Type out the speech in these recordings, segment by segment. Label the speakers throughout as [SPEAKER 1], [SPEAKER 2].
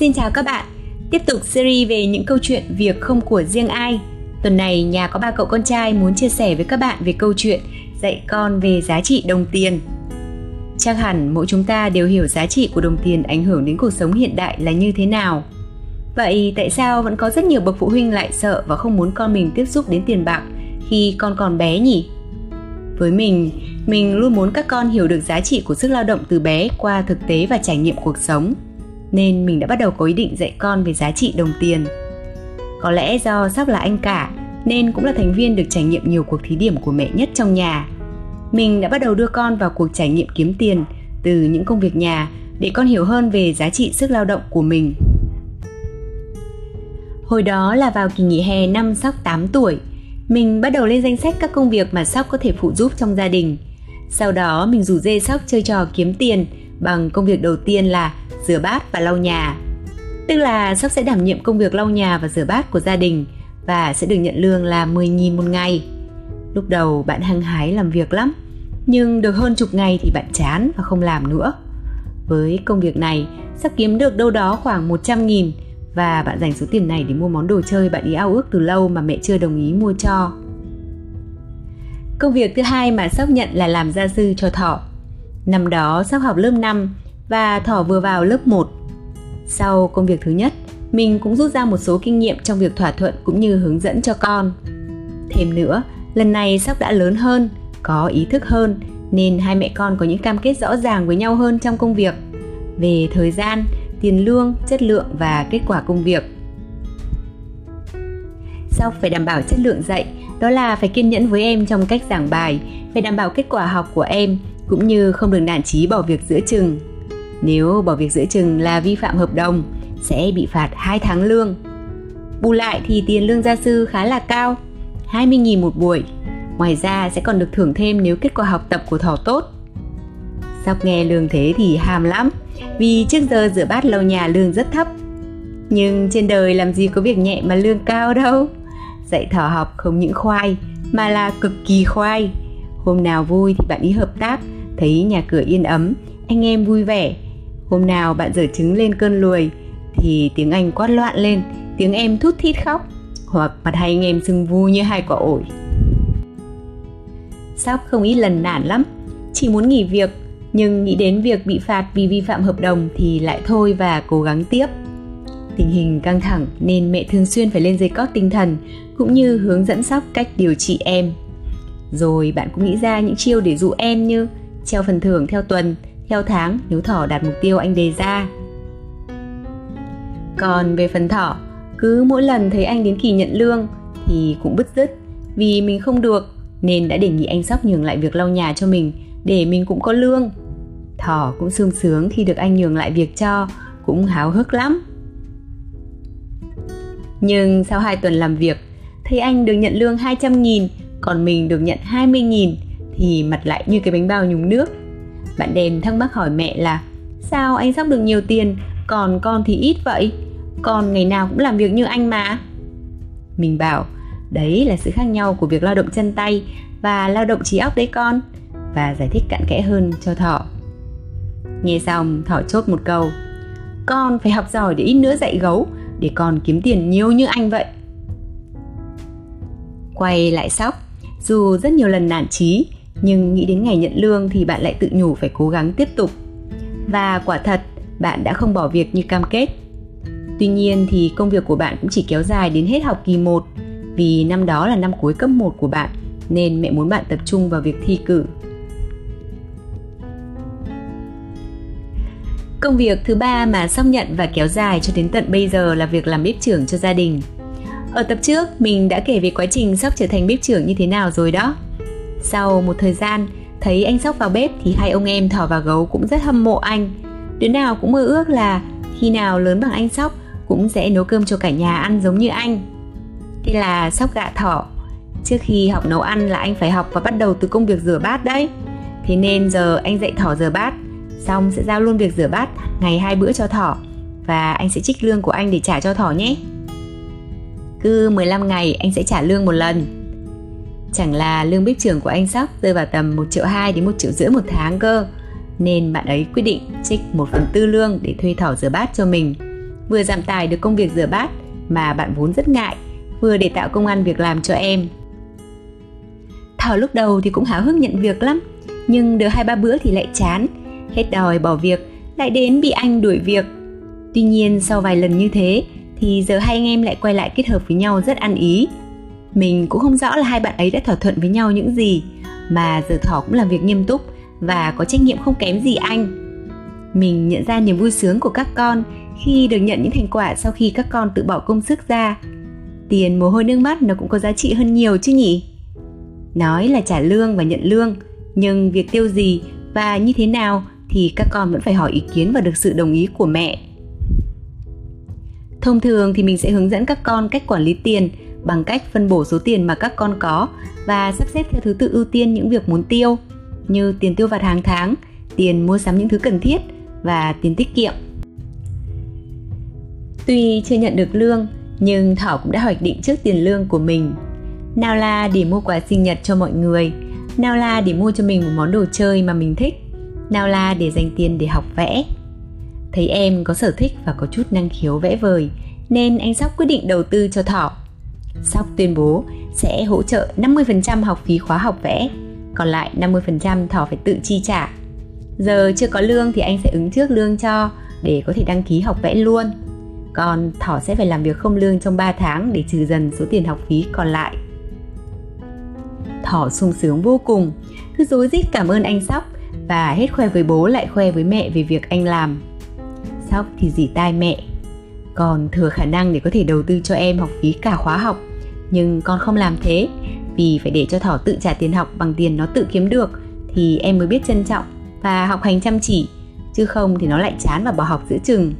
[SPEAKER 1] Xin chào các bạn. Tiếp tục series về những câu chuyện việc không của riêng ai. Tuần này nhà có ba cậu con trai muốn chia sẻ với các bạn về câu chuyện dạy con về giá trị đồng tiền. Chắc hẳn mỗi chúng ta đều hiểu giá trị của đồng tiền ảnh hưởng đến cuộc sống hiện đại là như thế nào. Vậy tại sao vẫn có rất nhiều bậc phụ huynh lại sợ và không muốn con mình tiếp xúc đến tiền bạc khi con còn bé nhỉ? Với mình, mình luôn muốn các con hiểu được giá trị của sức lao động từ bé qua thực tế và trải nghiệm cuộc sống. Nên mình đã bắt đầu có ý định dạy con về giá trị đồng tiền. Có lẽ do Sóc là anh cả, nên cũng là thành viên được trải nghiệm nhiều cuộc thí điểm của mẹ nhất trong nhà. Mình đã bắt đầu đưa con vào cuộc trải nghiệm kiếm tiền từ những công việc nhà để con hiểu hơn về giá trị sức lao động của mình. Hồi đó là vào kỳ nghỉ hè năm Sóc 8 tuổi, mình bắt đầu lên danh sách các công việc mà Sóc có thể phụ giúp trong gia đình. Sau đó mình rủ dê Sóc chơi trò kiếm tiền bằng công việc đầu tiên là rửa bát và lau nhà. Tức là Sóc sẽ đảm nhiệm công việc lau nhà và rửa bát của gia đình và sẽ được nhận lương là 10.000 một ngày. Lúc đầu bạn hăng hái làm việc lắm, nhưng được hơn chục ngày thì bạn chán và không làm nữa. Với công việc này, sắp kiếm được đâu đó khoảng 100 nghìn và bạn dành số tiền này để mua món đồ chơi bạn ý ao ước từ lâu mà mẹ chưa đồng ý mua cho. Công việc thứ hai mà Sóc nhận là làm gia sư cho Thọ. Năm đó sắp học lớp 5 và Thỏ vừa vào lớp 1. Sau công việc thứ nhất, mình cũng rút ra một số kinh nghiệm trong việc thỏa thuận cũng như hướng dẫn cho con. Thêm nữa, lần này Sóc đã lớn hơn, có ý thức hơn nên hai mẹ con có những cam kết rõ ràng với nhau hơn trong công việc về thời gian, tiền lương, chất lượng và kết quả công việc. sau phải đảm bảo chất lượng dạy, đó là phải kiên nhẫn với em trong cách giảng bài, phải đảm bảo kết quả học của em cũng như không được nản chí bỏ việc giữa chừng. Nếu bỏ việc giữa chừng là vi phạm hợp đồng, sẽ bị phạt 2 tháng lương. Bù lại thì tiền lương gia sư khá là cao, 20.000 một buổi. Ngoài ra sẽ còn được thưởng thêm nếu kết quả học tập của thỏ tốt. Sóc nghe lương thế thì hàm lắm, vì trước giờ rửa bát lau nhà lương rất thấp. Nhưng trên đời làm gì có việc nhẹ mà lương cao đâu. Dạy thỏ học không những khoai, mà là cực kỳ khoai. Hôm nào vui thì bạn ý hợp tác, thấy nhà cửa yên ấm, anh em vui vẻ. Hôm nào bạn dở trứng lên cơn lùi, thì tiếng anh quát loạn lên, tiếng em thút thít khóc, hoặc mặt hai anh em sưng vui như hai quả ổi. Sóc không ít lần nản lắm, chỉ muốn nghỉ việc nhưng nghĩ đến việc bị phạt vì vi phạm hợp đồng thì lại thôi và cố gắng tiếp. Tình hình căng thẳng nên mẹ thường xuyên phải lên dây cót tinh thần cũng như hướng dẫn sóc cách điều trị em. Rồi bạn cũng nghĩ ra những chiêu để dụ em như treo phần thưởng theo tuần, theo tháng nếu thỏ đạt mục tiêu anh đề ra. Còn về phần thỏ, cứ mỗi lần thấy anh đến kỳ nhận lương thì cũng bứt rứt vì mình không được nên đã đề nghị anh sóc nhường lại việc lau nhà cho mình để mình cũng có lương. Thỏ cũng sung sướng khi được anh nhường lại việc cho, cũng háo hức lắm. Nhưng sau 2 tuần làm việc, thấy anh được nhận lương 200 nghìn, còn mình được nhận 20 nghìn, thì mặt lại như cái bánh bao nhúng nước. Bạn đèn thắc mắc hỏi mẹ là Sao anh sắp được nhiều tiền, còn con thì ít vậy? Con ngày nào cũng làm việc như anh mà. Mình bảo, đấy là sự khác nhau của việc lao động chân tay và lao động trí óc đấy con và giải thích cặn kẽ hơn cho thỏ nghe xong thỏ chốt một câu con phải học giỏi để ít nữa dạy gấu để con kiếm tiền nhiều như anh vậy quay lại sóc dù rất nhiều lần nản chí nhưng nghĩ đến ngày nhận lương thì bạn lại tự nhủ phải cố gắng tiếp tục và quả thật bạn đã không bỏ việc như cam kết tuy nhiên thì công việc của bạn cũng chỉ kéo dài đến hết học kỳ 1 vì năm đó là năm cuối cấp 1 của bạn nên mẹ muốn bạn tập trung vào việc thi cử Công việc thứ ba mà Sóc nhận và kéo dài cho đến tận bây giờ là việc làm bếp trưởng cho gia đình. Ở tập trước, mình đã kể về quá trình Sóc trở thành bếp trưởng như thế nào rồi đó. Sau một thời gian, thấy anh Sóc vào bếp thì hai ông em Thỏ và Gấu cũng rất hâm mộ anh. Đứa nào cũng mơ ước là khi nào lớn bằng anh Sóc cũng sẽ nấu cơm cho cả nhà ăn giống như anh. Thế là Sóc gạ Thỏ. Trước khi học nấu ăn là anh phải học và bắt đầu từ công việc rửa bát đấy. Thế nên giờ anh dạy Thỏ rửa bát Xong sẽ giao luôn việc rửa bát ngày hai bữa cho thỏ và anh sẽ trích lương của anh để trả cho thỏ nhé. Cứ 15 ngày anh sẽ trả lương một lần. Chẳng là lương bếp trưởng của anh sóc rơi vào tầm 1 triệu 2 đến 1 triệu rưỡi một tháng cơ. Nên bạn ấy quyết định trích 1 phần tư lương để thuê thỏ rửa bát cho mình vừa giảm tài được công việc rửa bát mà bạn vốn rất ngại, vừa để tạo công ăn việc làm cho em. Thảo lúc đầu thì cũng háo hức nhận việc lắm, nhưng được hai ba bữa thì lại chán, hết đòi bỏ việc, lại đến bị anh đuổi việc. Tuy nhiên sau vài lần như thế thì giờ hai anh em lại quay lại kết hợp với nhau rất ăn ý. Mình cũng không rõ là hai bạn ấy đã thỏa thuận với nhau những gì, mà giờ Thỏ cũng làm việc nghiêm túc và có trách nhiệm không kém gì anh. Mình nhận ra niềm vui sướng của các con khi được nhận những thành quả sau khi các con tự bỏ công sức ra. Tiền mồ hôi nước mắt nó cũng có giá trị hơn nhiều chứ nhỉ? Nói là trả lương và nhận lương, nhưng việc tiêu gì và như thế nào thì các con vẫn phải hỏi ý kiến và được sự đồng ý của mẹ. Thông thường thì mình sẽ hướng dẫn các con cách quản lý tiền bằng cách phân bổ số tiền mà các con có và sắp xếp theo thứ tự ưu tiên những việc muốn tiêu như tiền tiêu vặt hàng tháng, tiền mua sắm những thứ cần thiết và tiền tiết kiệm. Tuy chưa nhận được lương, nhưng Thảo cũng đã hoạch định trước tiền lương của mình. Nào là để mua quà sinh nhật cho mọi người, nào là để mua cho mình một món đồ chơi mà mình thích, nào là để dành tiền để học vẽ. Thấy em có sở thích và có chút năng khiếu vẽ vời, nên anh Sóc quyết định đầu tư cho Thỏ. Sóc tuyên bố sẽ hỗ trợ 50% học phí khóa học vẽ, còn lại 50% Thỏ phải tự chi trả. Giờ chưa có lương thì anh sẽ ứng trước lương cho để có thể đăng ký học vẽ luôn. Còn Thỏ sẽ phải làm việc không lương trong 3 tháng để trừ dần số tiền học phí còn lại. Thỏ sung sướng vô cùng, cứ dối rít cảm ơn anh Sóc và hết khoe với bố lại khoe với mẹ về việc anh làm. Sóc thì dỉ tai mẹ, còn thừa khả năng để có thể đầu tư cho em học phí cả khóa học. Nhưng con không làm thế, vì phải để cho thỏ tự trả tiền học bằng tiền nó tự kiếm được, thì em mới biết trân trọng và học hành chăm chỉ, chứ không thì nó lại chán và bỏ học giữa chừng.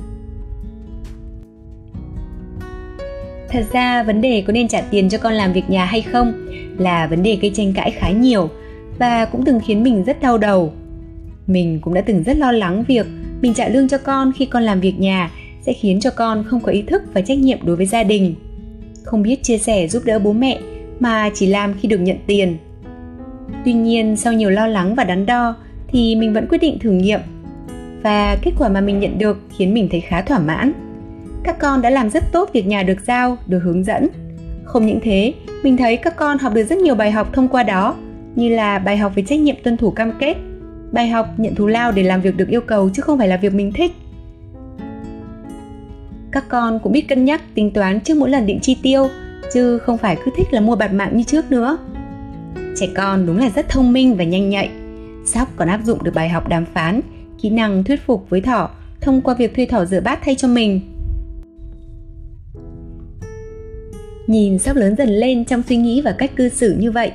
[SPEAKER 1] Thật ra vấn đề có nên trả tiền cho con làm việc nhà hay không là vấn đề gây tranh cãi khá nhiều và cũng từng khiến mình rất đau đầu. Mình cũng đã từng rất lo lắng việc mình trả lương cho con khi con làm việc nhà sẽ khiến cho con không có ý thức và trách nhiệm đối với gia đình. Không biết chia sẻ giúp đỡ bố mẹ mà chỉ làm khi được nhận tiền. Tuy nhiên, sau nhiều lo lắng và đắn đo thì mình vẫn quyết định thử nghiệm. Và kết quả mà mình nhận được khiến mình thấy khá thỏa mãn. Các con đã làm rất tốt việc nhà được giao, được hướng dẫn. Không những thế, mình thấy các con học được rất nhiều bài học thông qua đó, như là bài học về trách nhiệm tuân thủ cam kết, bài học nhận thù lao để làm việc được yêu cầu chứ không phải là việc mình thích các con cũng biết cân nhắc tính toán trước mỗi lần định chi tiêu, chứ không phải cứ thích là mua bạt mạng như trước nữa. Trẻ con đúng là rất thông minh và nhanh nhạy. Sóc còn áp dụng được bài học đàm phán, kỹ năng thuyết phục với thỏ thông qua việc thuê thỏ rửa bát thay cho mình. Nhìn sóc lớn dần lên trong suy nghĩ và cách cư xử như vậy,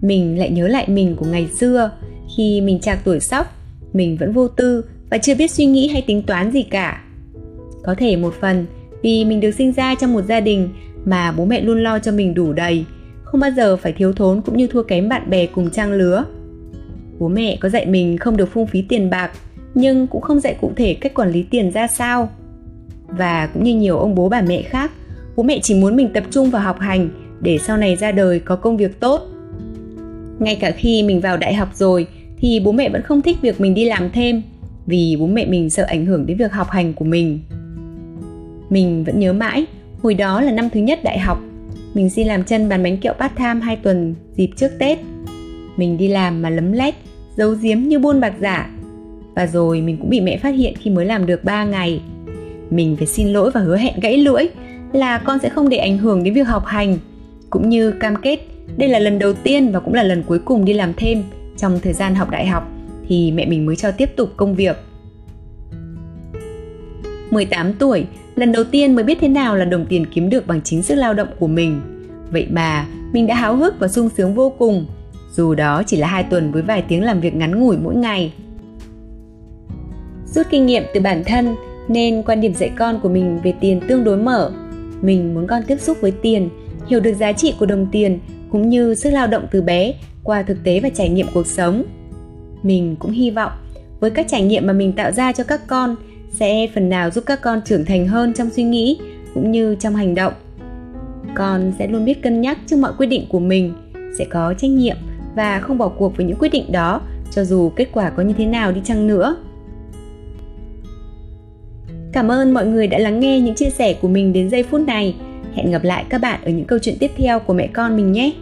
[SPEAKER 1] mình lại nhớ lại mình của ngày xưa. Khi mình trạc tuổi sóc, mình vẫn vô tư và chưa biết suy nghĩ hay tính toán gì cả có thể một phần, vì mình được sinh ra trong một gia đình mà bố mẹ luôn lo cho mình đủ đầy, không bao giờ phải thiếu thốn cũng như thua kém bạn bè cùng trang lứa. Bố mẹ có dạy mình không được phung phí tiền bạc, nhưng cũng không dạy cụ thể cách quản lý tiền ra sao. Và cũng như nhiều ông bố bà mẹ khác, bố mẹ chỉ muốn mình tập trung vào học hành để sau này ra đời có công việc tốt. Ngay cả khi mình vào đại học rồi thì bố mẹ vẫn không thích việc mình đi làm thêm, vì bố mẹ mình sợ ảnh hưởng đến việc học hành của mình mình vẫn nhớ mãi, hồi đó là năm thứ nhất đại học. Mình xin làm chân bán bánh kẹo part time 2 tuần dịp trước Tết. Mình đi làm mà lấm lét, giấu giếm như buôn bạc giả. Và rồi mình cũng bị mẹ phát hiện khi mới làm được 3 ngày. Mình phải xin lỗi và hứa hẹn gãy lưỡi là con sẽ không để ảnh hưởng đến việc học hành. Cũng như cam kết đây là lần đầu tiên và cũng là lần cuối cùng đi làm thêm trong thời gian học đại học thì mẹ mình mới cho tiếp tục công việc. 18 tuổi, lần đầu tiên mới biết thế nào là đồng tiền kiếm được bằng chính sức lao động của mình. Vậy mà, mình đã háo hức và sung sướng vô cùng, dù đó chỉ là hai tuần với vài tiếng làm việc ngắn ngủi mỗi ngày. Rút kinh nghiệm từ bản thân nên quan điểm dạy con của mình về tiền tương đối mở. Mình muốn con tiếp xúc với tiền, hiểu được giá trị của đồng tiền cũng như sức lao động từ bé qua thực tế và trải nghiệm cuộc sống. Mình cũng hy vọng với các trải nghiệm mà mình tạo ra cho các con sẽ phần nào giúp các con trưởng thành hơn trong suy nghĩ cũng như trong hành động con sẽ luôn biết cân nhắc trước mọi quyết định của mình, sẽ có trách nhiệm và không bỏ cuộc với những quyết định đó, cho dù kết quả có như thế nào đi chăng nữa Cảm ơn mọi người đã lắng nghe những chia sẻ của mình đến giây phút này. Hẹn gặp lại các bạn ở những câu chuyện tiếp theo của mẹ con mình nhé.